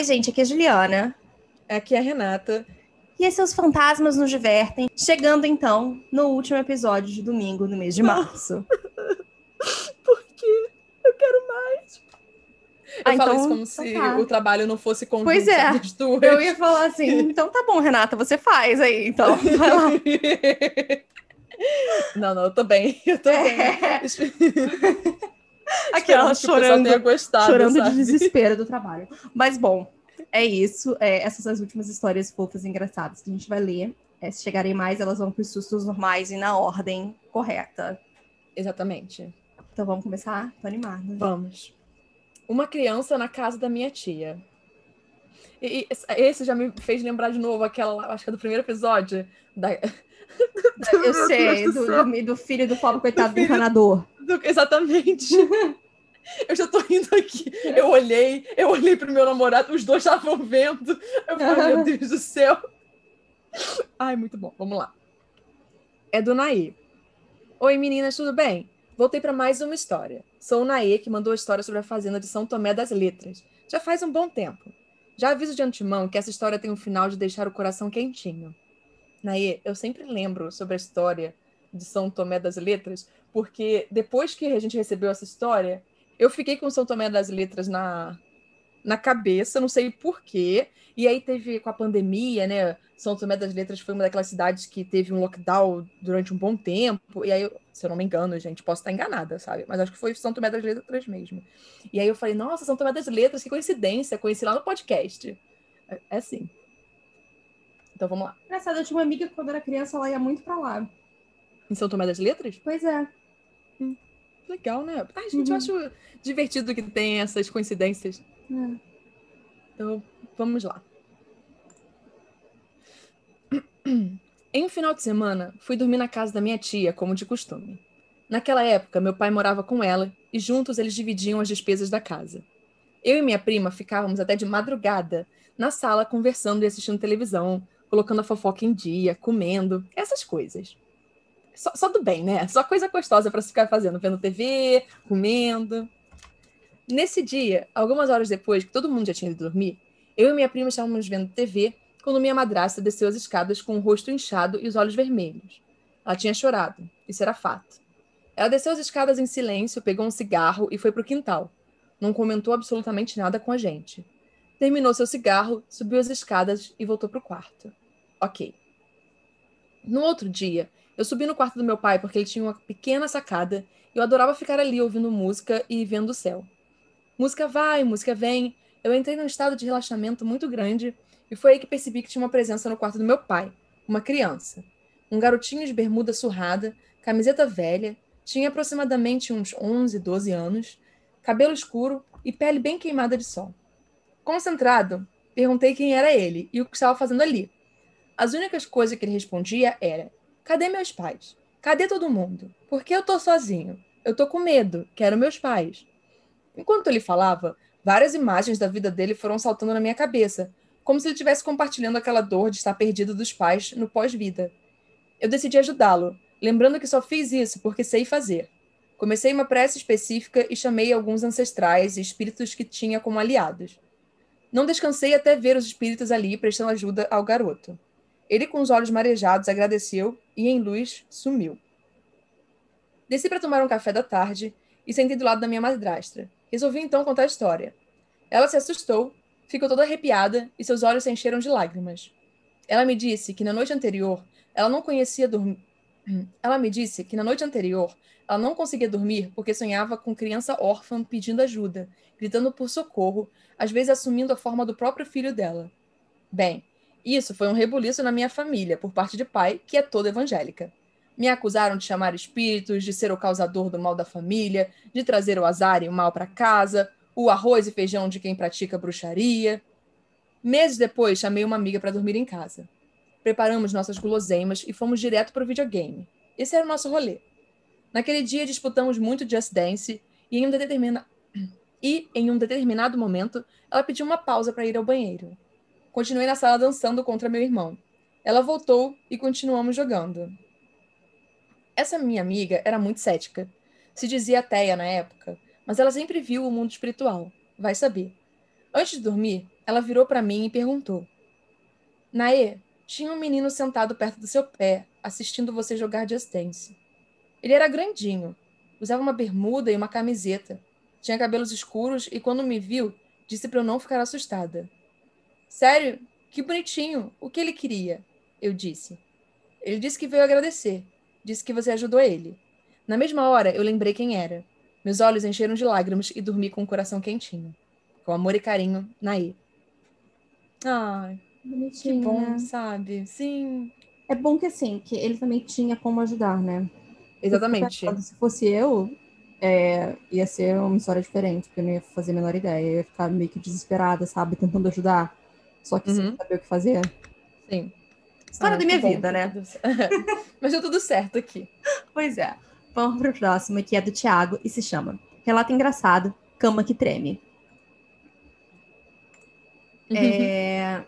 Oi, gente, aqui é a Juliana. Aqui é a Renata. E esses seus fantasmas nos divertem. Chegando então no último episódio de domingo do mês de março. Por quê? Eu quero mais. Eu Ah, falo então- isso como então se tá. o trabalho não fosse conjunto Pois é. das duas. Eu ia falar assim, então tá bom, Renata, você faz aí, então. Vai lá. Não, não, eu tô bem. Eu tô bem. É. Aquela Aquela chorando, gostado, chorando de sabe? desespero do trabalho. Mas bom, é isso. É, essas são as últimas histórias fofas e engraçadas que a gente vai ler. É, se chegarem mais, elas vão para os sustos normais e na ordem correta. Exatamente. Então vamos começar? Tô animada. Vamos. Uma criança na casa da minha tia. E, e esse já me fez lembrar de novo aquela, acho que é do primeiro episódio. Da... Eu sei, do do, do, do filho do pobre coitado do, filho- encanador. Do- Exatamente. Eu já tô rindo aqui. Eu olhei, eu olhei pro meu namorado, os dois estavam vendo. Eu falei, meu Deus do céu. Ai, muito bom. Vamos lá. É do Naê. Oi, meninas, tudo bem? Voltei para mais uma história. Sou o Naê, que mandou a história sobre a fazenda de São Tomé das Letras. Já faz um bom tempo. Já aviso de antemão que essa história tem um final de deixar o coração quentinho. Naê, eu sempre lembro sobre a história de São Tomé das Letras, porque depois que a gente recebeu essa história, eu fiquei com São Tomé das Letras na, na cabeça, não sei porquê. E aí teve com a pandemia, né? São Tomé das Letras foi uma daquelas cidades que teve um lockdown durante um bom tempo. E aí, se eu não me engano, gente, posso estar enganada, sabe? Mas acho que foi São Tomé das Letras mesmo. E aí eu falei, nossa, São Tomé das Letras, que coincidência, conheci lá no podcast. É, é assim. Então vamos lá. Engraçado, eu tinha uma amiga que quando era criança ela ia muito pra lá. Em São Tomé das Letras? Pois é. Legal, né? Ai, gente, Uhum. eu acho divertido que tem essas coincidências. É. Então, vamos lá. Em um final de semana, fui dormir na casa da minha tia, como de costume. Naquela época, meu pai morava com ela e juntos eles dividiam as despesas da casa. Eu e minha prima ficávamos até de madrugada na sala conversando e assistindo televisão, colocando a fofoca em dia, comendo, essas coisas. Só, só do bem, né? Só coisa gostosa para se ficar fazendo, vendo TV, comendo. Nesse dia, algumas horas depois que todo mundo já tinha ido dormir, eu e minha prima estávamos vendo TV quando minha madrasta desceu as escadas com o rosto inchado e os olhos vermelhos. Ela tinha chorado, isso era fato. Ela desceu as escadas em silêncio, pegou um cigarro e foi para o quintal. Não comentou absolutamente nada com a gente. Terminou seu cigarro, subiu as escadas e voltou para o quarto. Ok. No outro dia, eu subi no quarto do meu pai porque ele tinha uma pequena sacada e eu adorava ficar ali ouvindo música e vendo o céu. Música vai, música vem. Eu entrei num estado de relaxamento muito grande e foi aí que percebi que tinha uma presença no quarto do meu pai, uma criança. Um garotinho de bermuda surrada, camiseta velha, tinha aproximadamente uns 11, 12 anos, cabelo escuro e pele bem queimada de sol. Concentrado, perguntei quem era ele e o que estava fazendo ali. As únicas coisas que ele respondia era: Cadê meus pais? Cadê todo mundo? Por que eu tô sozinho? Eu tô com medo, quero meus pais. Enquanto ele falava, várias imagens da vida dele foram saltando na minha cabeça, como se ele estivesse compartilhando aquela dor de estar perdido dos pais no pós-vida. Eu decidi ajudá-lo, lembrando que só fiz isso porque sei fazer. Comecei uma prece específica e chamei alguns ancestrais e espíritos que tinha como aliados. Não descansei até ver os espíritos ali prestando ajuda ao garoto. Ele, com os olhos marejados, agradeceu e, em luz, sumiu. Desci para tomar um café da tarde e sentei do lado da minha madrastra. Resolvi então contar a história. Ela se assustou, ficou toda arrepiada e seus olhos se encheram de lágrimas. Ela me disse que na noite anterior ela não conhecia dormir. Ela me disse que na noite anterior ela não conseguia dormir porque sonhava com criança órfã pedindo ajuda, gritando por socorro, às vezes assumindo a forma do próprio filho dela. Bem, isso foi um rebuliço na minha família, por parte de pai, que é toda evangélica. Me acusaram de chamar espíritos, de ser o causador do mal da família, de trazer o azar e o mal para casa, o arroz e feijão de quem pratica bruxaria. Meses depois, chamei uma amiga para dormir em casa. Preparamos nossas guloseimas e fomos direto para o videogame. Esse era o nosso rolê. Naquele dia disputamos muito Just Dance e em um, determina... e, em um determinado momento, ela pediu uma pausa para ir ao banheiro. Continuei na sala dançando contra meu irmão. Ela voltou e continuamos jogando. Essa minha amiga era muito cética. Se dizia ateia na época, mas ela sempre viu o mundo espiritual. Vai saber. Antes de dormir, ela virou para mim e perguntou: Naê, tinha um menino sentado perto do seu pé, assistindo você jogar Just Dance. Ele era grandinho, usava uma bermuda e uma camiseta, tinha cabelos escuros e, quando me viu, disse para eu não ficar assustada. Sério? Que bonitinho! O que ele queria? Eu disse. Ele disse que veio agradecer. Disse que você ajudou ele. Na mesma hora, eu lembrei quem era. Meus olhos encheram de lágrimas e dormi com o coração quentinho. Com amor e carinho, Naí. Ai, Bonitinho, que bom, né? sabe? Sim. É bom que assim, que ele também tinha como ajudar, né? Exatamente. Se fosse eu, é, ia ser uma história diferente, porque eu não ia fazer a menor ideia. Eu ia ficar meio que desesperada, sabe? Tentando ajudar. Só que uhum. sem saber o que fazer. Sim. História ah, da minha bom, vida, né? Mas deu tudo certo aqui. Pois é. Vamos pro próximo, que é do Thiago e se chama Relato Engraçado, Cama que Treme. Uhum. É...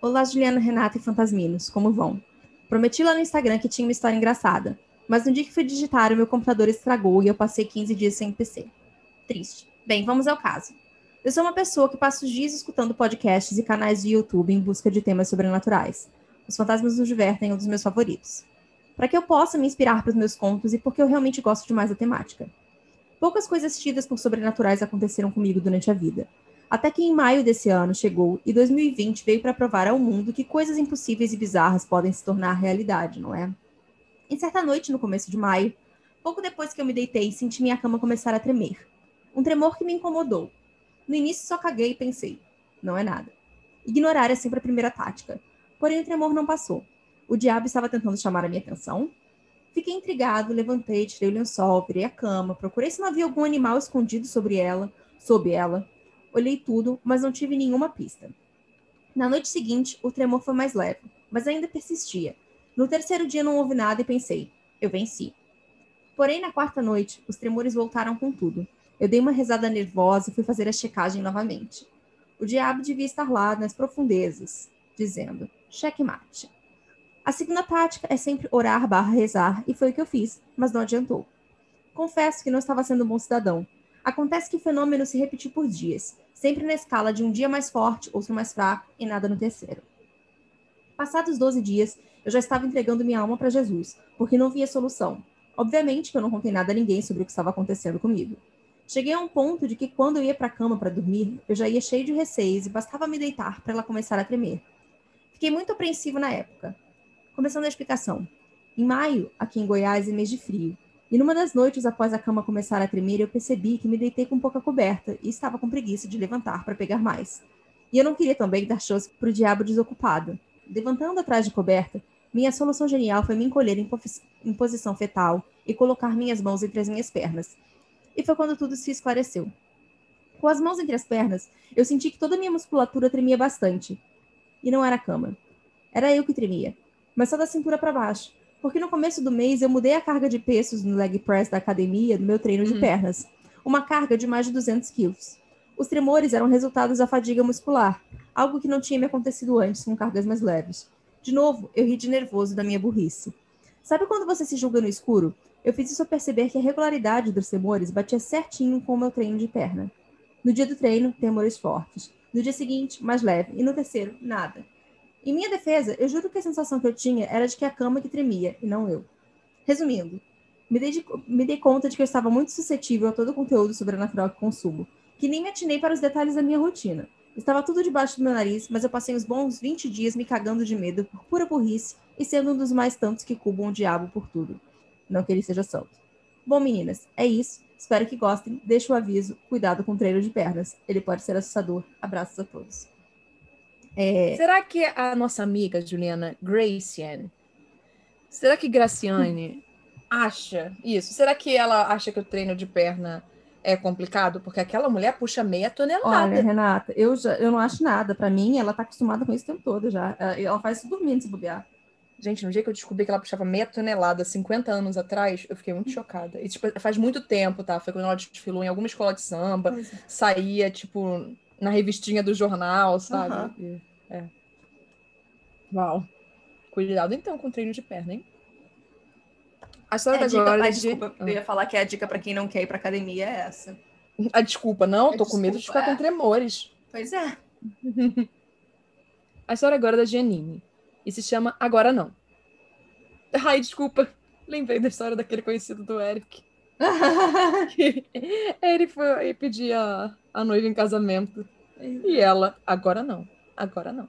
Olá, Juliana, Renata e Fantasminos, como vão? Prometi lá no Instagram que tinha uma história engraçada, mas no dia que fui digitar, o meu computador estragou e eu passei 15 dias sem PC. Triste. Bem, vamos ao caso. Eu sou uma pessoa que passa os dias escutando podcasts e canais de YouTube em busca de temas sobrenaturais. Os Fantasmas nos Divertem é um dos meus favoritos. Para que eu possa me inspirar para os meus contos e porque eu realmente gosto demais da temática. Poucas coisas tidas por sobrenaturais aconteceram comigo durante a vida. Até que em maio desse ano chegou e 2020 veio para provar ao mundo que coisas impossíveis e bizarras podem se tornar realidade, não é? Em certa noite, no começo de maio, pouco depois que eu me deitei, senti minha cama começar a tremer. Um tremor que me incomodou. No início só caguei e pensei, não é nada. Ignorar é sempre a primeira tática. Porém, o tremor não passou. O diabo estava tentando chamar a minha atenção? Fiquei intrigado, levantei, tirei o lençol, virei a cama, procurei se não havia algum animal escondido sobre ela, sob ela. Olhei tudo, mas não tive nenhuma pista. Na noite seguinte, o tremor foi mais leve, mas ainda persistia. No terceiro dia não houve nada e pensei, eu venci. Porém, na quarta noite, os tremores voltaram com tudo. Eu dei uma rezada nervosa e fui fazer a checagem novamente. O diabo devia estar lá nas profundezas, dizendo: checkmate. A segunda tática é sempre orar barra rezar, e foi o que eu fiz, mas não adiantou. Confesso que não estava sendo um bom cidadão. Acontece que o fenômeno se repetiu por dias, sempre na escala de um dia mais forte, outro mais fraco, e nada no terceiro. Passados 12 dias, eu já estava entregando minha alma para Jesus, porque não via solução. Obviamente que eu não contei nada a ninguém sobre o que estava acontecendo comigo. Cheguei a um ponto de que quando eu ia para a cama para dormir, eu já ia cheio de receios e bastava me deitar para ela começar a tremer. Fiquei muito apreensivo na época. Começando a explicação. Em maio, aqui em Goiás, é mês de frio. E numa das noites após a cama começar a tremer, eu percebi que me deitei com pouca coberta e estava com preguiça de levantar para pegar mais. E eu não queria também dar chance para o diabo desocupado. Levantando atrás de coberta, minha solução genial foi me encolher em, em posição fetal e colocar minhas mãos entre as minhas pernas. E foi quando tudo se esclareceu. Com as mãos entre as pernas, eu senti que toda a minha musculatura tremia bastante. E não era a cama. Era eu que tremia, mas só da cintura para baixo. Porque no começo do mês eu mudei a carga de pesos no leg press da academia, no meu treino de uhum. pernas. Uma carga de mais de 200 quilos. Os tremores eram resultados da fadiga muscular, algo que não tinha me acontecido antes com cargas mais leves. De novo, eu ri de nervoso da minha burrice. Sabe quando você se julga no escuro? Eu fiz isso a perceber que a regularidade dos tremores batia certinho com o meu treino de perna. No dia do treino, tremores fortes. No dia seguinte, mais leve. E no terceiro, nada. Em minha defesa, eu juro que a sensação que eu tinha era de que a cama que tremia, e não eu. Resumindo, me dei, de, me dei conta de que eu estava muito suscetível a todo o conteúdo sobrenatural que consumo, que nem me atinei para os detalhes da minha rotina. Estava tudo debaixo do meu nariz, mas eu passei uns bons 20 dias me cagando de medo por pura burrice e sendo um dos mais tantos que cubam o diabo por tudo. Não que ele seja santo. Bom, meninas, é isso. Espero que gostem. Deixo o aviso. Cuidado com o treino de pernas. Ele pode ser assustador. Abraços a todos. É... Será que a nossa amiga Juliana Graciane, será que Graciane acha isso? Será que ela acha que o treino de perna é complicado? Porque aquela mulher puxa meia tonelada. Olha, Renata, eu, já, eu não acho nada. Para mim, ela tá acostumada com isso o tempo todo já. Ela faz isso dormindo se bobear. Gente, no dia que eu descobri que ela puxava meia tonelada 50 anos atrás, eu fiquei muito chocada. E, tipo, faz muito tempo, tá? Foi quando ela desfilou em alguma escola de samba, é. saía, tipo, na revistinha do jornal, sabe? Uhum. É. Uau. Cuidado então com o treino de perna, hein? A história é, da agora dica, é de... desculpa, eu ia falar que a dica para quem não quer ir para academia é essa. A desculpa, não, é tô desculpa, com medo de ficar é. com tremores. Pois é. A história agora é da Giannini. E se chama Agora Não. Ai, desculpa. Lembrei da história daquele conhecido do Eric. ele foi pedir a, a noiva em casamento. E ela, agora não. Agora não.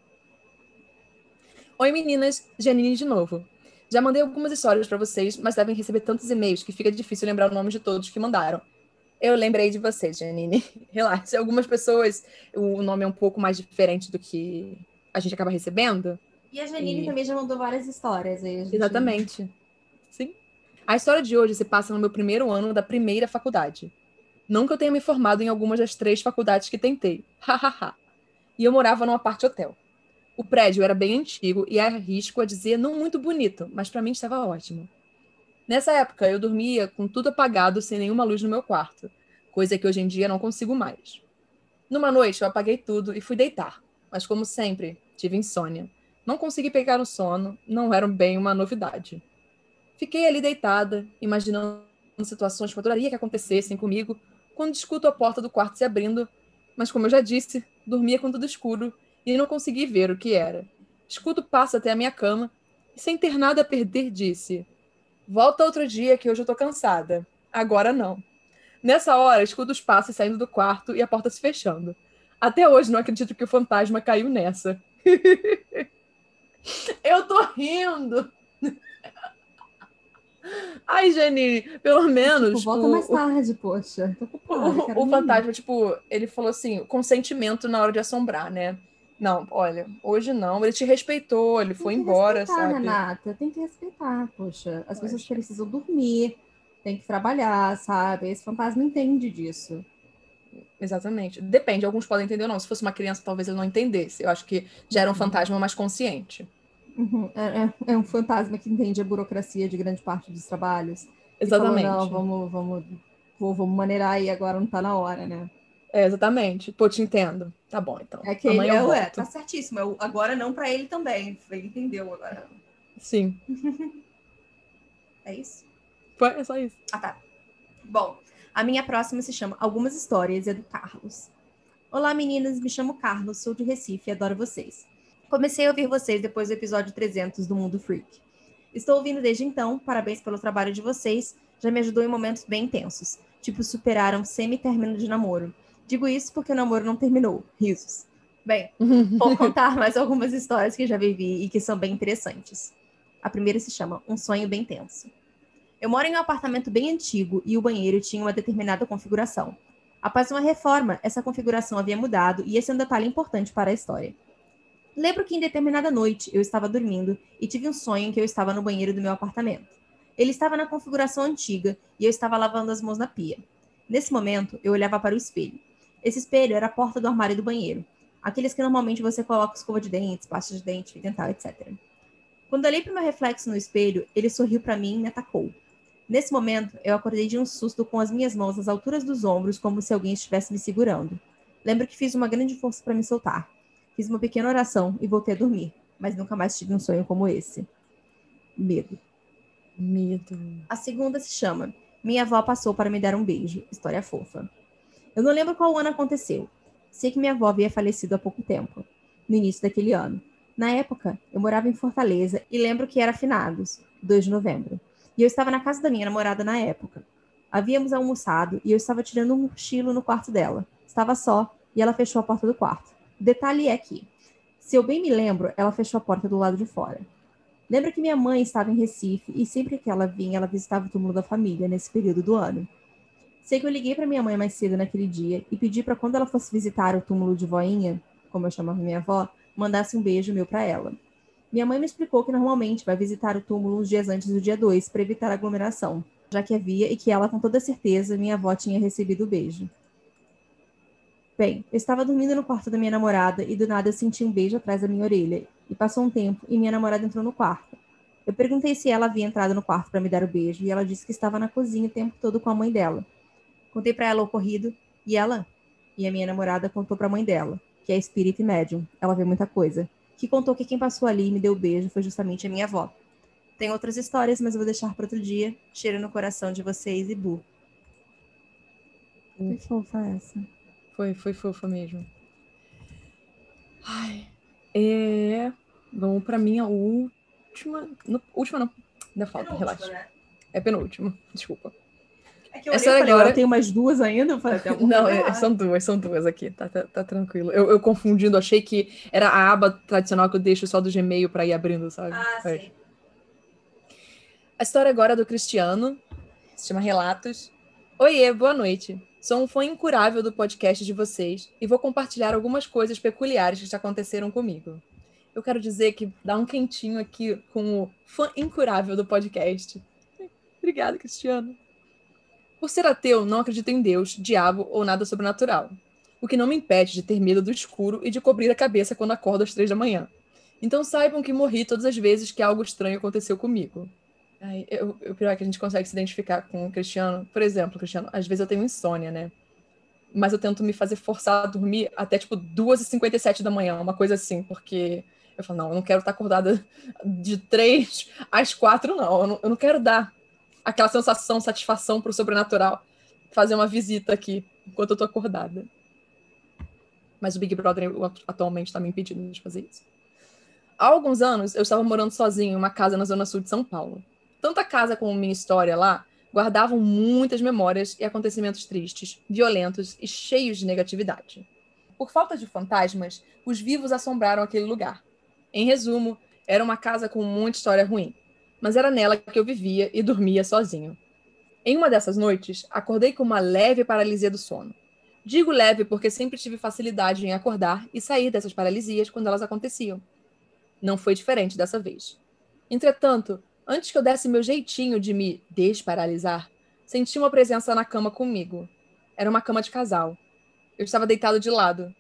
Oi, meninas. Janine de novo. Já mandei algumas histórias para vocês, mas devem receber tantos e-mails que fica difícil lembrar o nome de todos que mandaram. Eu lembrei de vocês, Janine. Relaxa. Algumas pessoas, o nome é um pouco mais diferente do que a gente acaba recebendo. E a Janine e... também já mandou várias histórias. Aí gente... Exatamente. Sim. A história de hoje se passa no meu primeiro ano da primeira faculdade. Não que eu tenha me formado em algumas das três faculdades que tentei. Hahaha. e eu morava numa parte hotel. O prédio era bem antigo e arrisco a dizer não muito bonito, mas para mim estava ótimo. Nessa época, eu dormia com tudo apagado, sem nenhuma luz no meu quarto, coisa que hoje em dia não consigo mais. Numa noite, eu apaguei tudo e fui deitar, mas como sempre, tive insônia. Não consegui pegar no sono, não era bem uma novidade. Fiquei ali deitada, imaginando situações que eu adoraria que acontecessem comigo, quando escuto a porta do quarto se abrindo, mas como eu já disse, dormia com tudo escuro e não consegui ver o que era. Escudo passa até a minha cama e, sem ter nada a perder, disse: Volta outro dia que hoje eu tô cansada. Agora não. Nessa hora, escudo os passos saindo do quarto e a porta se fechando. Até hoje não acredito que o fantasma caiu nessa. eu tô rindo. Ai, Jenny, pelo menos. Tipo, volta o, mais tarde, poxa. o, o fantasma, tipo, ele falou assim: consentimento na hora de assombrar, né? Não, olha, hoje não. Ele te respeitou, ele foi embora, sabe? Renata, tem que respeitar, poxa. As pessoas precisam dormir, tem que trabalhar, sabe? Esse fantasma entende disso. Exatamente. Depende, alguns podem entender ou não. Se fosse uma criança, talvez ele não entendesse. Eu acho que já era um fantasma mais consciente. Uhum. É, é, é, um fantasma que entende a burocracia de grande parte dos trabalhos. Exatamente. Falou, não, vamos, vamos, vamos maneirar aí, agora não tá na hora, né? É, exatamente. Pô, te entendo. Tá bom, então. É que Amanhã ele, eu é, tá certíssimo. Eu, agora não para ele também. Ele entendeu agora. Sim. é isso? Foi, é só isso. Ah, tá. Bom, a minha próxima se chama Algumas Histórias e é do Carlos. Olá, meninas. Me chamo Carlos, sou de Recife e adoro vocês. Comecei a ouvir vocês depois do episódio 300 do Mundo Freak. Estou ouvindo desde então. Parabéns pelo trabalho de vocês. Já me ajudou em momentos bem intensos. Tipo, superaram semi-término de namoro Digo isso porque o namoro não terminou. Risos. Bem, vou contar mais algumas histórias que já vivi e que são bem interessantes. A primeira se chama Um Sonho Bem Tenso. Eu moro em um apartamento bem antigo e o banheiro tinha uma determinada configuração. Após uma reforma, essa configuração havia mudado e esse é um detalhe importante para a história. Lembro que em determinada noite eu estava dormindo e tive um sonho em que eu estava no banheiro do meu apartamento. Ele estava na configuração antiga e eu estava lavando as mãos na pia. Nesse momento, eu olhava para o espelho. Esse espelho era a porta do armário do banheiro, aqueles que normalmente você coloca escova de dentes, pasta de dente, dental, etc. Quando olhei para o meu reflexo no espelho, ele sorriu para mim e me atacou. Nesse momento, eu acordei de um susto com as minhas mãos às alturas dos ombros, como se alguém estivesse me segurando. Lembro que fiz uma grande força para me soltar. Fiz uma pequena oração e voltei a dormir, mas nunca mais tive um sonho como esse. Medo. Medo. A segunda se chama Minha avó passou para me dar um beijo. História fofa. Eu não lembro qual ano aconteceu. Sei que minha avó havia falecido há pouco tempo, no início daquele ano. Na época, eu morava em Fortaleza e lembro que era finados, 2 de novembro. E eu estava na casa da minha namorada na época. Havíamos almoçado e eu estava tirando um cochilo no quarto dela. Estava só e ela fechou a porta do quarto. Detalhe é que, se eu bem me lembro, ela fechou a porta do lado de fora. Lembro que minha mãe estava em Recife e sempre que ela vinha, ela visitava o túmulo da família nesse período do ano. Sei que eu liguei para minha mãe mais cedo naquele dia e pedi para quando ela fosse visitar o túmulo de voinha, como eu chamava minha avó, mandasse um beijo meu para ela. Minha mãe me explicou que normalmente vai visitar o túmulo uns dias antes do dia 2 para evitar aglomeração, já que havia e que ela, com toda certeza, minha avó tinha recebido o beijo. Bem, eu estava dormindo no quarto da minha namorada e do nada eu senti um beijo atrás da minha orelha. E passou um tempo e minha namorada entrou no quarto. Eu perguntei se ela havia entrado no quarto para me dar o beijo e ela disse que estava na cozinha o tempo todo com a mãe dela. Contei para ela o ocorrido e ela e a minha namorada contou para a mãe dela, que é espírita e médium. Ela vê muita coisa. Que contou que quem passou ali e me deu o beijo foi justamente a minha avó. Tem outras histórias, mas eu vou deixar para outro dia. Cheiro no coração de vocês e Bu. Foi fofa essa. Foi, foi fofa mesmo. Ai, é... Vamos pra minha última... No, última não, ainda falta, relaxa. Né? É penúltima, desculpa. É que eu Essa falei, agora... tem mais duas ainda? Eu falei, não, é, são duas, são duas aqui, tá, tá, tá tranquilo. Eu, eu, confundindo, achei que era a aba tradicional que eu deixo só do Gmail para ir abrindo, sabe? Ah, é. sim. A história agora é do Cristiano, se chama Relatos. Oiê, boa noite. Sou um fã incurável do podcast de vocês e vou compartilhar algumas coisas peculiares que já aconteceram comigo. Eu quero dizer que dá um quentinho aqui com o fã incurável do podcast. Obrigada, Cristiano. Por ser ateu, não acredito em Deus, diabo ou nada sobrenatural. O que não me impede de ter medo do escuro e de cobrir a cabeça quando acordo às três da manhã. Então saibam que morri todas as vezes que algo estranho aconteceu comigo. Ai, eu, o pior é que a gente consegue se identificar com o Cristiano. Por exemplo, Cristiano, às vezes eu tenho insônia, né? Mas eu tento me fazer forçar a dormir até tipo 2h57 da manhã, uma coisa assim, porque eu falo, não, eu não quero estar acordada de 3 às 4, não. Eu não, eu não quero dar aquela sensação, satisfação para o sobrenatural, fazer uma visita aqui enquanto eu tô acordada. Mas o Big Brother atualmente está me impedindo de fazer isso. Há alguns anos, eu estava morando sozinho em uma casa na zona sul de São Paulo. Tanto a casa como minha história lá guardavam muitas memórias e acontecimentos tristes, violentos e cheios de negatividade. Por falta de fantasmas, os vivos assombraram aquele lugar. Em resumo, era uma casa com muita história ruim mas era nela que eu vivia e dormia sozinho. Em uma dessas noites, acordei com uma leve paralisia do sono. Digo leve porque sempre tive facilidade em acordar e sair dessas paralisias quando elas aconteciam. Não foi diferente dessa vez. Entretanto, antes que eu desse meu jeitinho de me desparalisar, senti uma presença na cama comigo. Era uma cama de casal. Eu estava deitado de lado.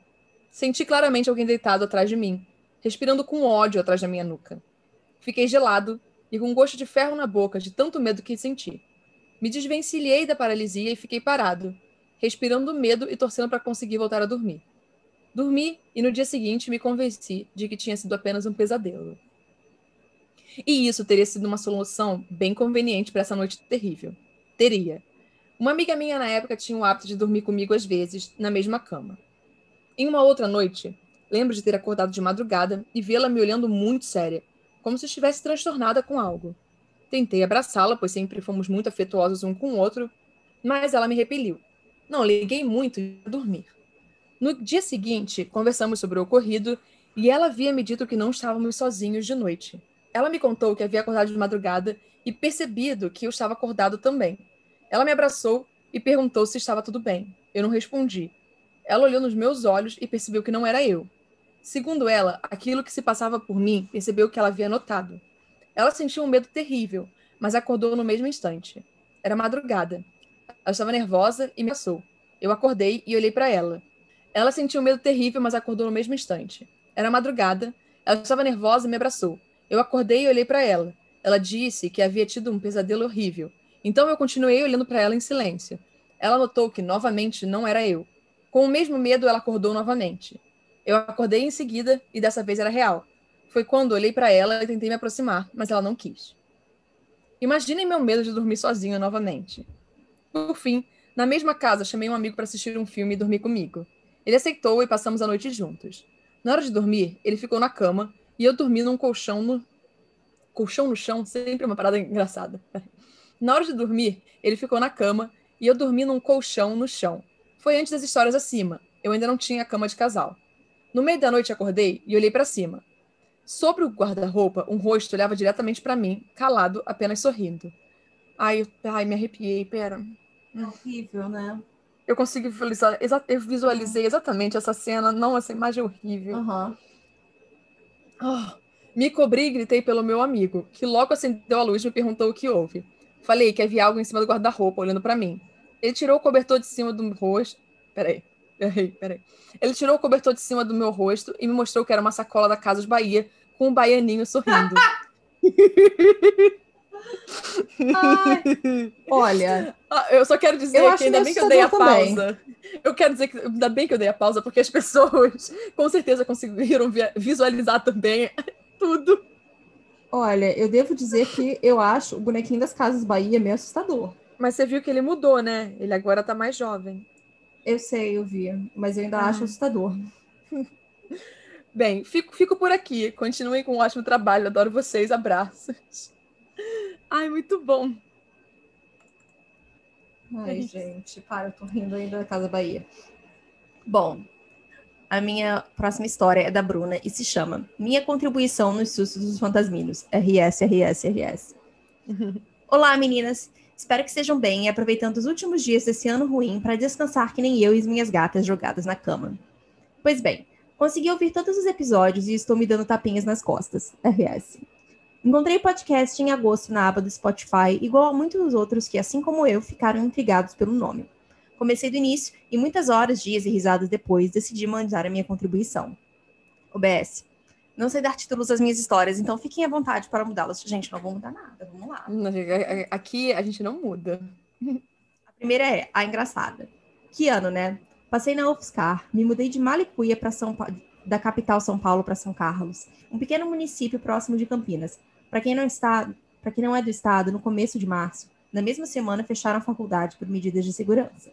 Senti claramente alguém deitado atrás de mim, respirando com ódio atrás da minha nuca. Fiquei gelado e com gosto de ferro na boca de tanto medo que senti. Me desvencilhei da paralisia e fiquei parado, respirando medo e torcendo para conseguir voltar a dormir. Dormi e no dia seguinte me convenci de que tinha sido apenas um pesadelo. E isso teria sido uma solução bem conveniente para essa noite terrível. Teria. Uma amiga minha na época tinha o hábito de dormir comigo às vezes, na mesma cama. Em uma outra noite, lembro de ter acordado de madrugada e vê-la me olhando muito séria, como se estivesse transtornada com algo. Tentei abraçá-la, pois sempre fomos muito afetuosos um com o outro, mas ela me repeliu. Não liguei muito e dormir. No dia seguinte, conversamos sobre o ocorrido e ela havia me dito que não estávamos sozinhos de noite. Ela me contou que havia acordado de madrugada e percebido que eu estava acordado também. Ela me abraçou e perguntou se estava tudo bem. Eu não respondi. Ela olhou nos meus olhos e percebeu que não era eu. Segundo ela, aquilo que se passava por mim percebeu que ela havia notado. Ela sentiu um medo terrível, mas acordou no mesmo instante. Era madrugada. Ela estava nervosa e me abraçou. Eu acordei e olhei para ela. Ela sentiu um medo terrível, mas acordou no mesmo instante. Era madrugada. Ela estava nervosa e me abraçou. Eu acordei e olhei para ela. Ela disse que havia tido um pesadelo horrível. Então eu continuei olhando para ela em silêncio. Ela notou que novamente não era eu. Com o mesmo medo, ela acordou novamente. Eu acordei em seguida e dessa vez era real. Foi quando olhei para ela e tentei me aproximar, mas ela não quis. Imaginem meu medo de dormir sozinha novamente. Por fim, na mesma casa, chamei um amigo para assistir um filme e dormir comigo. Ele aceitou e passamos a noite juntos. Na hora de dormir, ele ficou na cama e eu dormi num colchão no. Colchão no chão? Sempre uma parada engraçada. Na hora de dormir, ele ficou na cama e eu dormi num colchão no chão. Foi antes das histórias acima. Eu ainda não tinha cama de casal. No meio da noite acordei e olhei para cima. Sobre o guarda-roupa, um rosto olhava diretamente para mim, calado, apenas sorrindo. Ai, eu, ai, me arrepiei, pera. É horrível, né? Eu consegui visualizar, exa eu visualizei exatamente essa cena. Não, essa imagem é horrível. Uhum. Oh, me cobri e gritei pelo meu amigo, que logo acendeu a luz e me perguntou o que houve. Falei que havia algo em cima do guarda-roupa, olhando para mim. Ele tirou o cobertor de cima do rosto. Peraí. Peraí, peraí. Ele tirou o cobertor de cima do meu rosto e me mostrou que era uma sacola da Casas Bahia com um baianinho sorrindo. Ai, olha. Ah, eu só quero dizer que ainda bem que eu dei a também. pausa. Eu quero dizer que ainda bem que eu dei a pausa, porque as pessoas com certeza conseguiram visualizar também tudo. Olha, eu devo dizer que eu acho o bonequinho das Casas Bahia meio assustador. Mas você viu que ele mudou, né? Ele agora tá mais jovem. Eu sei, eu vi, mas eu ainda ah. acho assustador. Bem, fico, fico por aqui. Continuem com um ótimo trabalho. Adoro vocês. Abraços. Ai, muito bom. Ai, gente, para, eu tô rindo ainda da Casa Bahia. Bom, a minha próxima história é da Bruna e se chama Minha Contribuição nos Sustos dos Fantasminos. RS, RS, RS. Olá, meninas. Espero que estejam bem e aproveitando os últimos dias desse ano ruim para descansar que nem eu e as minhas gatas jogadas na cama. Pois bem, consegui ouvir todos os episódios e estou me dando tapinhas nas costas. RS. Encontrei o podcast em agosto na aba do Spotify, igual a muitos outros que, assim como eu, ficaram intrigados pelo nome. Comecei do início e muitas horas, dias e risadas depois, decidi mandar a minha contribuição. OBS. Não sei dar títulos às minhas histórias, então fiquem à vontade para mudá-las. Gente, não vou mudar nada, vamos lá. Aqui a gente não muda. A primeira é a engraçada. Que ano, né? Passei na UFSCar, me mudei de Malicuia para São pa... da capital São Paulo para São Carlos, um pequeno município próximo de Campinas, para quem não está, para quem não é do estado, no começo de março, na mesma semana fecharam a faculdade por medidas de segurança.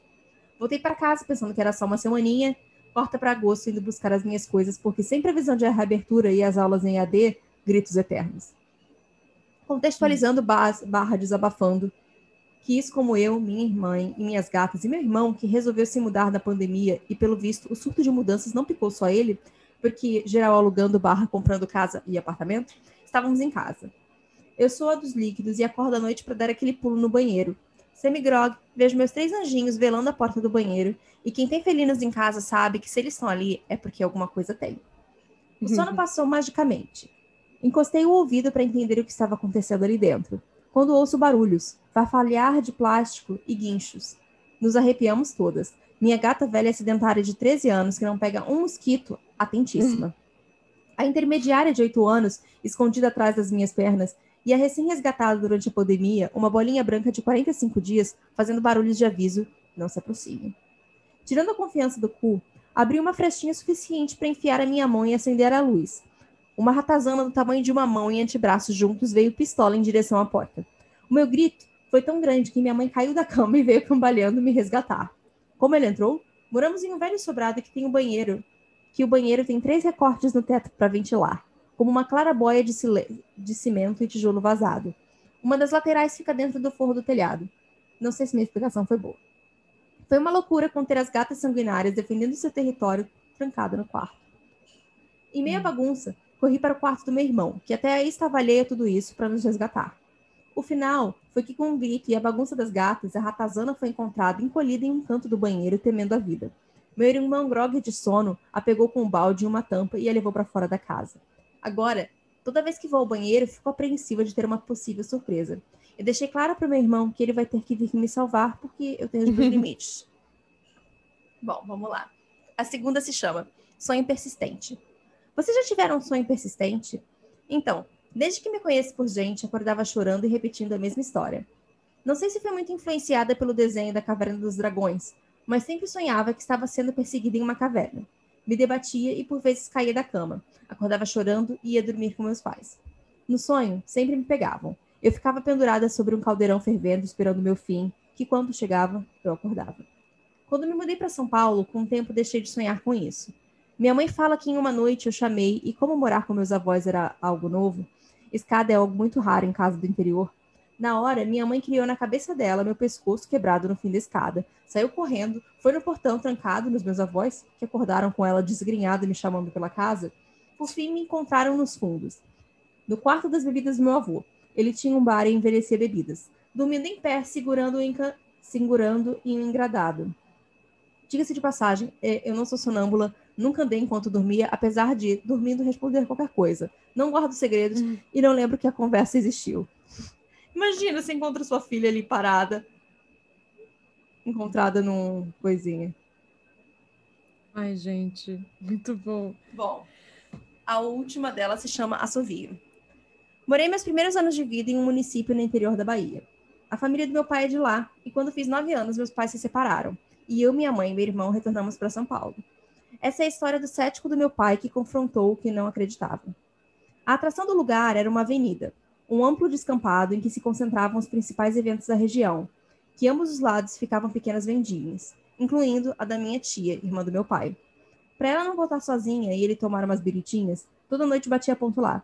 Voltei para casa pensando que era só uma semaninha, corta para agosto indo buscar as minhas coisas, porque sem previsão de reabertura e as aulas em AD, gritos eternos. Contextualizando barra desabafando, quis, como eu, minha irmã e minhas gatas e meu irmão, que resolveu se mudar na pandemia e, pelo visto, o surto de mudanças não picou só ele, porque geral alugando barra comprando casa e apartamento, estávamos em casa. Eu sou a dos líquidos e acordo à noite para dar aquele pulo no banheiro. Semi-grog, vejo meus três anjinhos velando a porta do banheiro, e quem tem felinos em casa sabe que se eles estão ali é porque alguma coisa tem. O sono passou magicamente. Encostei o ouvido para entender o que estava acontecendo ali dentro. Quando ouço barulhos, farfalhar de plástico e guinchos. Nos arrepiamos todas. Minha gata velha sedentária de 13 anos, que não pega um mosquito, atentíssima. A intermediária de 8 anos, escondida atrás das minhas pernas, e a recém-resgatada durante a pandemia, uma bolinha branca de 45 dias, fazendo barulhos de aviso, não se aproxime. Tirando a confiança do cu, abri uma frestinha suficiente para enfiar a minha mão e acender a luz. Uma ratazana do tamanho de uma mão e antebraços juntos veio pistola em direção à porta. O meu grito foi tão grande que minha mãe caiu da cama e veio cambaleando me resgatar. Como ele entrou? Moramos em um velho sobrado que tem um banheiro que o banheiro tem três recortes no teto para ventilar, como uma clarabóia de, de cimento e tijolo vazado. Uma das laterais fica dentro do forro do telhado. Não sei se minha explicação foi boa. Foi uma loucura conter as gatas sanguinárias defendendo seu território trancado no quarto. Em meia bagunça, corri para o quarto do meu irmão, que até aí estava alheio a tudo isso para nos resgatar. O final foi que, com um grito e a bagunça das gatas, a ratazana foi encontrada encolhida em um canto do banheiro, temendo a vida. Meu irmão, grogue de sono, a pegou com um balde e uma tampa e a levou para fora da casa. Agora, toda vez que vou ao banheiro, fico apreensiva de ter uma possível surpresa. Eu deixei claro para meu irmão que ele vai ter que vir me salvar porque eu tenho os meus limites. Bom, vamos lá. A segunda se chama Sonho Persistente. Vocês já tiveram um sonho persistente? Então, desde que me conheço por gente, acordava chorando e repetindo a mesma história. Não sei se foi muito influenciada pelo desenho da Caverna dos Dragões, mas sempre sonhava que estava sendo perseguida em uma caverna. Me debatia e por vezes caía da cama. Acordava chorando e ia dormir com meus pais. No sonho, sempre me pegavam. Eu ficava pendurada sobre um caldeirão fervendo, esperando meu fim, que quando chegava, eu acordava. Quando me mudei para São Paulo, com o tempo deixei de sonhar com isso. Minha mãe fala que em uma noite eu chamei, e como morar com meus avós era algo novo, escada é algo muito raro em casa do interior, na hora, minha mãe criou na cabeça dela meu pescoço quebrado no fim da escada. Saiu correndo, foi no portão trancado nos meus avós, que acordaram com ela desgrenhada me chamando pela casa. Por fim, me encontraram nos fundos, no quarto das bebidas do meu avô. Ele tinha um bar e envelhecia bebidas, dormindo em pé, segurando, enca... segurando em um engradado. Diga-se de passagem, é, eu não sou sonâmbula, nunca andei enquanto dormia, apesar de, dormindo, responder qualquer coisa. Não guardo segredos hum. e não lembro que a conversa existiu. Imagina, você encontra sua filha ali parada, encontrada num coisinha. Ai, gente, muito bom. Bom, a última dela se chama Assovio. Morei meus primeiros anos de vida em um município no interior da Bahia. A família do meu pai é de lá, e quando fiz nove anos, meus pais se separaram, e eu, minha mãe e meu irmão retornamos para São Paulo. Essa é a história do cético do meu pai que confrontou o que não acreditava. A atração do lugar era uma avenida, um amplo descampado em que se concentravam os principais eventos da região, que ambos os lados ficavam pequenas vendinhas, incluindo a da minha tia, irmã do meu pai. Para ela não voltar sozinha e ele tomar umas biritinhas, toda noite batia ponto lá.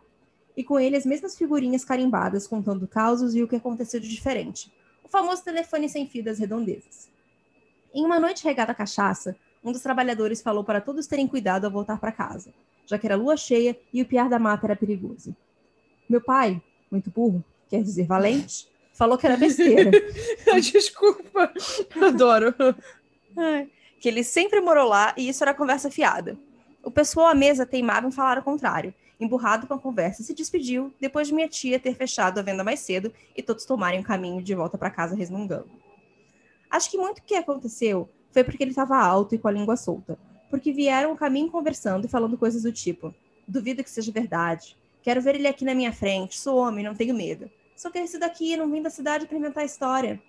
E com ele as mesmas figurinhas carimbadas contando causos e o que aconteceu de diferente. O famoso telefone sem fio das redondezas. Em uma noite regada a cachaça, um dos trabalhadores falou para todos terem cuidado ao voltar para casa, já que era lua cheia e o piar da mata era perigoso. Meu pai, muito burro, quer dizer valente, falou que era besteira. Desculpa, adoro. que ele sempre morou lá e isso era conversa fiada. O pessoal à mesa teimava em falar o contrário. Emburrado com a conversa, se despediu depois de minha tia ter fechado a venda mais cedo e todos tomarem o caminho de volta para casa resmungando. Acho que muito o que aconteceu foi porque ele estava alto e com a língua solta. Porque vieram o caminho conversando e falando coisas do tipo: duvido que seja verdade. Quero ver ele aqui na minha frente. Sou homem, não tenho medo. Sou crescido aqui, não vim da cidade para inventar história.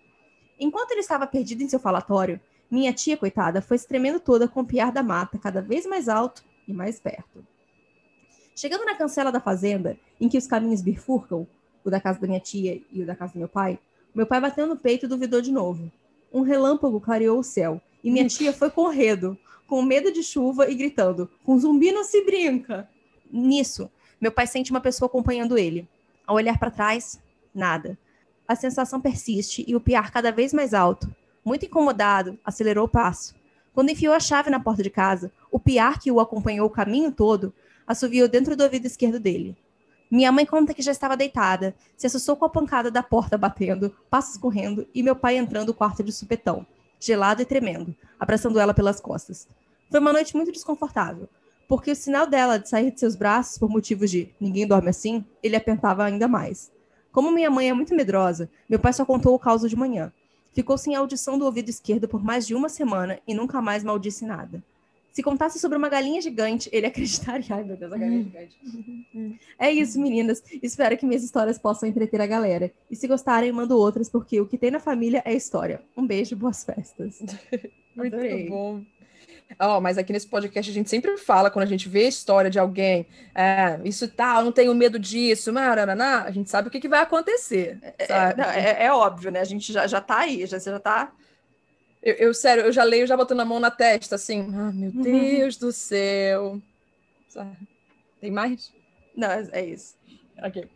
Enquanto ele estava perdido em seu falatório, minha tia, coitada, foi se tremendo toda com o piar da mata cada vez mais alto e mais perto. Chegando na cancela da fazenda, em que os caminhos bifurcam, o da casa da minha tia e o da casa do meu pai, meu pai bateu no peito e duvidou de novo. Um relâmpago clareou o céu e minha tia foi correndo, com medo de chuva e gritando: Com zumbi não se brinca! Nisso, meu pai sente uma pessoa acompanhando ele. Ao olhar para trás, nada. A sensação persiste e o piar cada vez mais alto. Muito incomodado, acelerou o passo. Quando enfiou a chave na porta de casa, o piar que o acompanhou o caminho todo assoviou dentro do ouvido esquerdo dele. Minha mãe conta que já estava deitada, se assustou com a pancada da porta batendo, passos correndo e meu pai entrando no quarto de supetão, gelado e tremendo, abraçando ela pelas costas. Foi uma noite muito desconfortável, porque o sinal dela de sair de seus braços por motivos de ninguém dorme assim, ele apertava ainda mais. Como minha mãe é muito medrosa, meu pai só contou o caos de manhã. Ficou sem audição do ouvido esquerdo por mais de uma semana e nunca mais maldisse nada. Se contasse sobre uma galinha gigante, ele acreditaria. Ai, meu Deus, a galinha hum. gigante. é isso, meninas. Espero que minhas histórias possam entreter a galera. E se gostarem, mando outras, porque o que tem na família é história. Um beijo, boas festas. Muito Adorei. Bom. Oh, mas aqui nesse podcast a gente sempre fala, quando a gente vê a história de alguém, é, isso tal, não tenho medo disso, marananá, a gente sabe o que, que vai acontecer. É, não, é, é, óbvio, né? A gente já, já tá aí, já, já tá eu, eu, sério, eu já leio já botando a mão na testa, assim. Ah, meu uhum. Deus do céu. Tem mais? Não, é, é isso. Ok.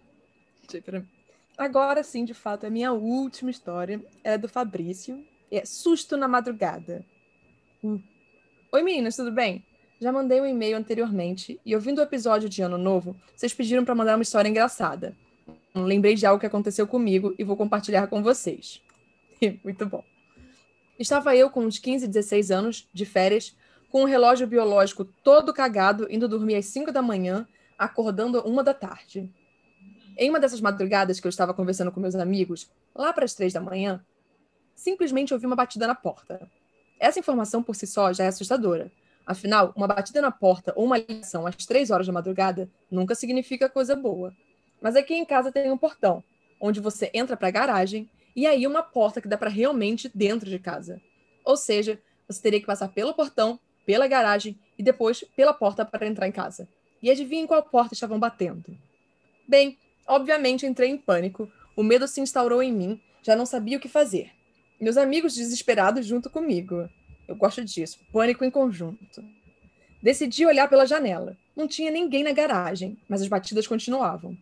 Agora sim, de fato, é a minha última história. É do Fabrício. É Susto na Madrugada. Uh. Oi, meninas, tudo bem? Já mandei um e-mail anteriormente e, ouvindo o episódio de Ano Novo, vocês pediram para mandar uma história engraçada. Lembrei de algo que aconteceu comigo e vou compartilhar com vocês. Muito bom. Estava eu com uns 15, 16 anos, de férias, com o um relógio biológico todo cagado, indo dormir às 5 da manhã, acordando uma da tarde. Em uma dessas madrugadas que eu estava conversando com meus amigos, lá para as três da manhã, simplesmente ouvi uma batida na porta. Essa informação por si só já é assustadora. Afinal, uma batida na porta ou uma ligação às três horas da madrugada nunca significa coisa boa. Mas aqui em casa tem um portão, onde você entra para a garagem e aí uma porta que dá para realmente dentro de casa. Ou seja, você teria que passar pelo portão, pela garagem e depois pela porta para entrar em casa. E adivinha em qual porta estavam batendo? Bem, obviamente entrei em pânico, o medo se instaurou em mim, já não sabia o que fazer. Meus amigos desesperados junto comigo. Eu gosto disso, pânico em conjunto. Decidi olhar pela janela. Não tinha ninguém na garagem, mas as batidas continuavam.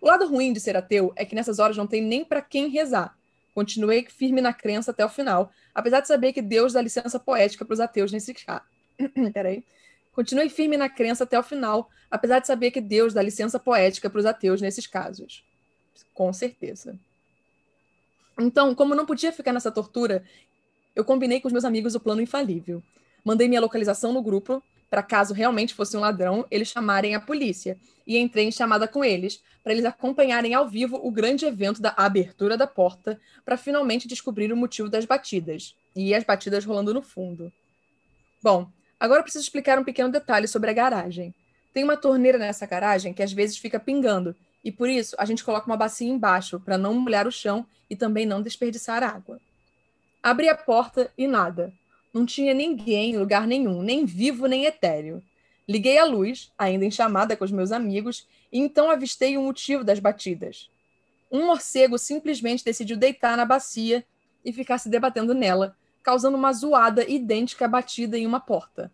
O lado ruim de ser ateu é que nessas horas não tem nem para quem rezar, Continuei firme na crença até o final, apesar de saber que Deus dá licença poética para os ateus nesse caso. Peraí. Continuei firme na crença até o final, apesar de saber que Deus dá licença poética para os ateus nesses casos. Com certeza. Então, como não podia ficar nessa tortura, eu combinei com os meus amigos o plano infalível. Mandei minha localização no grupo, para caso realmente fosse um ladrão, eles chamarem a polícia. E entrei em chamada com eles, para eles acompanharem ao vivo o grande evento da abertura da porta, para finalmente descobrir o motivo das batidas. E as batidas rolando no fundo. Bom, agora preciso explicar um pequeno detalhe sobre a garagem. Tem uma torneira nessa garagem que às vezes fica pingando, e por isso a gente coloca uma bacia embaixo para não molhar o chão e também não desperdiçar água. Abri a porta e nada. Não tinha ninguém em lugar nenhum, nem vivo nem etéreo. Liguei a luz, ainda em chamada com os meus amigos, e então avistei o motivo das batidas. Um morcego simplesmente decidiu deitar na bacia e ficar se debatendo nela, causando uma zoada idêntica à batida em uma porta.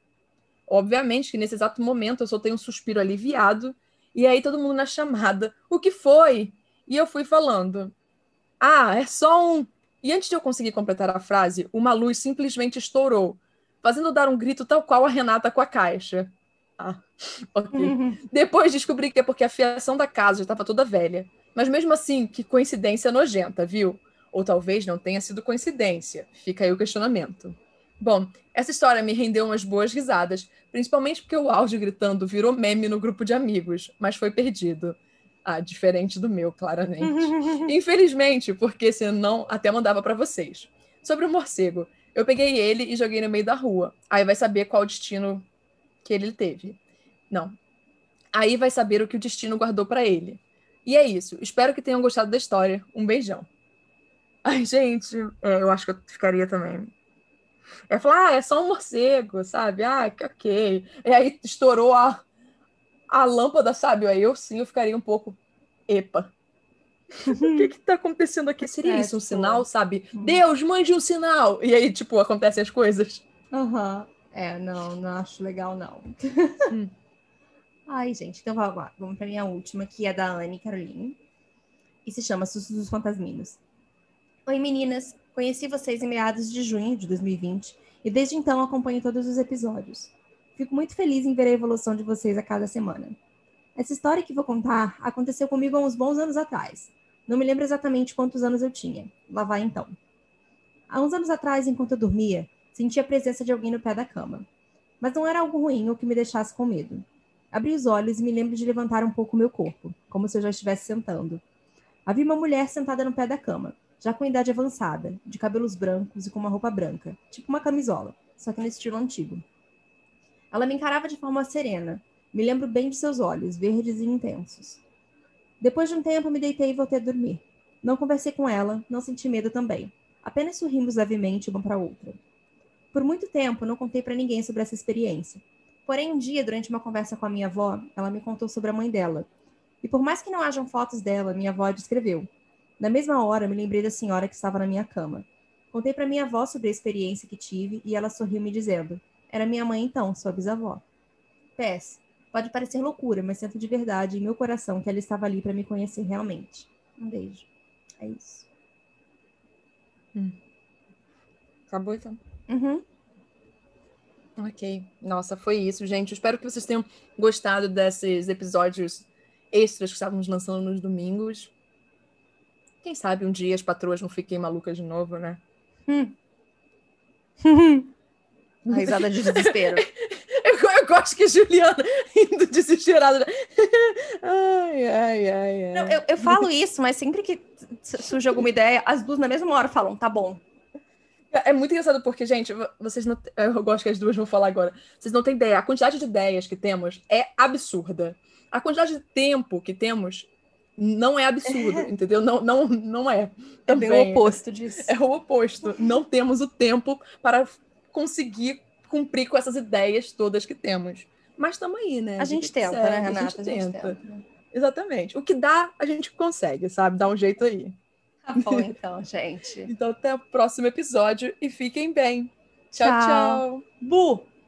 Obviamente que nesse exato momento eu soltei um suspiro aliviado, e aí todo mundo na chamada, o que foi? E eu fui falando, ah, é só um. E antes de eu conseguir completar a frase, uma luz simplesmente estourou, fazendo dar um grito tal qual a Renata com a caixa. Ah, ok. Uhum. Depois descobri que é porque a fiação da casa já estava toda velha. Mas mesmo assim, que coincidência nojenta, viu? Ou talvez não tenha sido coincidência. Fica aí o questionamento. Bom, essa história me rendeu umas boas risadas, principalmente porque o áudio gritando virou meme no grupo de amigos, mas foi perdido. Ah, diferente do meu, claramente. Infelizmente, porque senão até mandava para vocês. Sobre o morcego, eu peguei ele e joguei no meio da rua. Aí vai saber qual destino que ele teve. Não. Aí vai saber o que o destino guardou para ele. E é isso. Espero que tenham gostado da história. Um beijão. Ai, gente, é, eu acho que eu ficaria também. É falar, ah, é só um morcego, sabe? Ah, ok. E aí estourou a, a lâmpada, sabe? Aí eu sim, eu ficaria um pouco, epa. o que que tá acontecendo aqui? Seria é, isso um tipo... sinal, sabe? Hum. Deus, mande um sinal! E aí, tipo, acontecem as coisas. Aham. Uhum. É, não, não acho legal, não. Hum. Ai, gente, então vamos lá. Vamos pra minha última, que é da Anne Caroline. E se chama Sustos dos Fantasminos. Oi, meninas. Conheci vocês em meados de junho de 2020 e desde então acompanho todos os episódios. Fico muito feliz em ver a evolução de vocês a cada semana. Essa história que vou contar aconteceu comigo há uns bons anos atrás. Não me lembro exatamente quantos anos eu tinha. Lá vai então. Há uns anos atrás, enquanto eu dormia, senti a presença de alguém no pé da cama. Mas não era algo ruim ou que me deixasse com medo. Abri os olhos e me lembro de levantar um pouco meu corpo, como se eu já estivesse sentando. Havia uma mulher sentada no pé da cama, já com idade avançada, de cabelos brancos e com uma roupa branca, tipo uma camisola, só que no estilo antigo. Ela me encarava de forma serena. Me lembro bem de seus olhos, verdes e intensos. Depois de um tempo, me deitei e voltei a dormir. Não conversei com ela, não senti medo também. Apenas sorrimos levemente uma para outra. Por muito tempo, não contei para ninguém sobre essa experiência. Porém, um dia, durante uma conversa com a minha avó, ela me contou sobre a mãe dela. E por mais que não hajam fotos dela, minha avó descreveu. Na mesma hora, me lembrei da senhora que estava na minha cama. Contei para minha avó sobre a experiência que tive e ela sorriu me dizendo: era minha mãe então, sua bisavó. PS. Pode parecer loucura, mas sinto de verdade em meu coração que ela estava ali para me conhecer realmente. Um beijo. É isso. Hum. Acabou então? Uhum. Ok. Nossa, foi isso, gente. espero que vocês tenham gostado desses episódios extras que estávamos lançando nos domingos. Quem sabe um dia as patroas não fiquem malucas de novo, né? Hum. Uma risada de desespero. eu, eu, gosto que Juliana indo desesperada. ai, ai, ai, ai. Não, eu, eu falo isso, mas sempre que surge alguma ideia, as duas na mesma hora falam, tá bom. É, é muito engraçado porque, gente, vocês não. Eu gosto que as duas vão falar agora. Vocês não têm ideia. A quantidade de ideias que temos é absurda. A quantidade de tempo que temos não é absurdo, é. entendeu? Não, não, não é. Também é o oposto disso. É o oposto. Não temos o tempo para conseguir cumprir com essas ideias todas que temos. Mas estamos aí, né? A, a gente, tenta, né, Renata? A gente, a gente tenta. tenta. Exatamente. O que dá, a gente consegue, sabe? Dá um jeito aí. Tá bom, então, gente. então, até o próximo episódio e fiquem bem. Tchau, tchau. tchau. Bu!